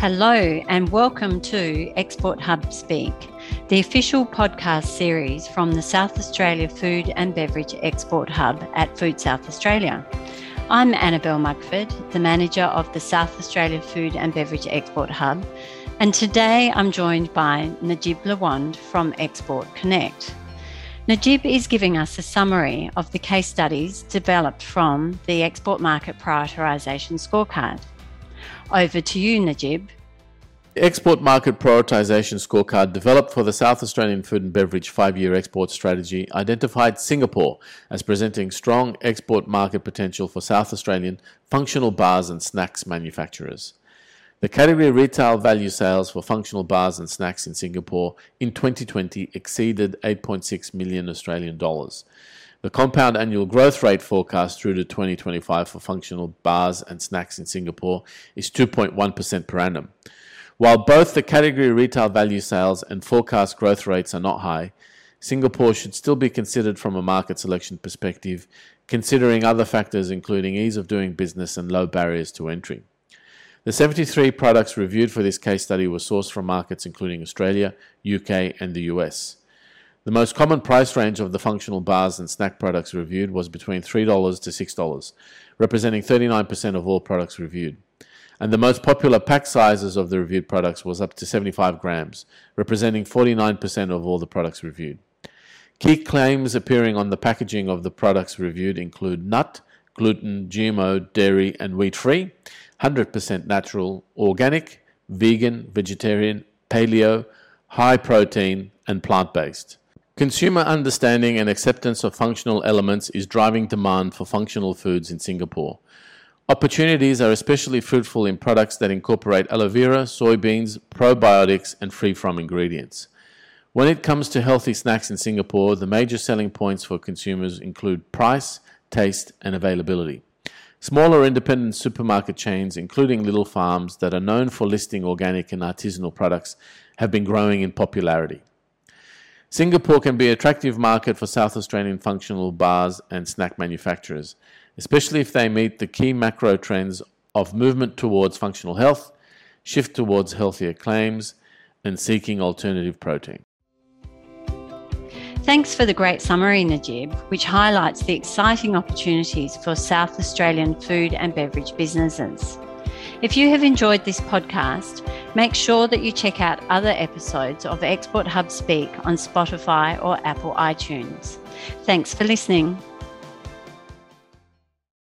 Hello, and welcome to Export Hub Speak, the official podcast series from the South Australia Food and Beverage Export Hub at Food South Australia. I'm Annabelle Mugford, the manager of the South Australia Food and Beverage Export Hub, and today I'm joined by Najib Lawand from Export Connect. Najib is giving us a summary of the case studies developed from the Export Market Prioritisation Scorecard. Over to you, Najib. The Export Market Prioritisation Scorecard, developed for the South Australian Food and Beverage five year export strategy, identified Singapore as presenting strong export market potential for South Australian functional bars and snacks manufacturers. The category retail value sales for functional bars and snacks in Singapore in 2020 exceeded 8.6 million Australian dollars. The compound annual growth rate forecast through to 2025 for functional bars and snacks in Singapore is 2.1% per annum. While both the category retail value sales and forecast growth rates are not high, Singapore should still be considered from a market selection perspective, considering other factors including ease of doing business and low barriers to entry. The 73 products reviewed for this case study were sourced from markets including Australia, UK, and the US. The most common price range of the functional bars and snack products reviewed was between $3 to $6, representing 39% of all products reviewed. And the most popular pack sizes of the reviewed products was up to 75 grams, representing 49% of all the products reviewed. Key claims appearing on the packaging of the products reviewed include nut, gluten, GMO, dairy, and wheat free, 100% natural, organic, vegan, vegetarian, paleo, high protein, and plant based. Consumer understanding and acceptance of functional elements is driving demand for functional foods in Singapore. Opportunities are especially fruitful in products that incorporate aloe vera, soybeans, probiotics, and free from ingredients. When it comes to healthy snacks in Singapore, the major selling points for consumers include price, taste, and availability. Smaller independent supermarket chains, including Little Farms, that are known for listing organic and artisanal products, have been growing in popularity. Singapore can be an attractive market for South Australian functional bars and snack manufacturers, especially if they meet the key macro trends of movement towards functional health, shift towards healthier claims, and seeking alternative protein. Thanks for the great summary, Najib, which highlights the exciting opportunities for South Australian food and beverage businesses. If you have enjoyed this podcast, make sure that you check out other episodes of Export Hub Speak on Spotify or Apple iTunes. Thanks for listening.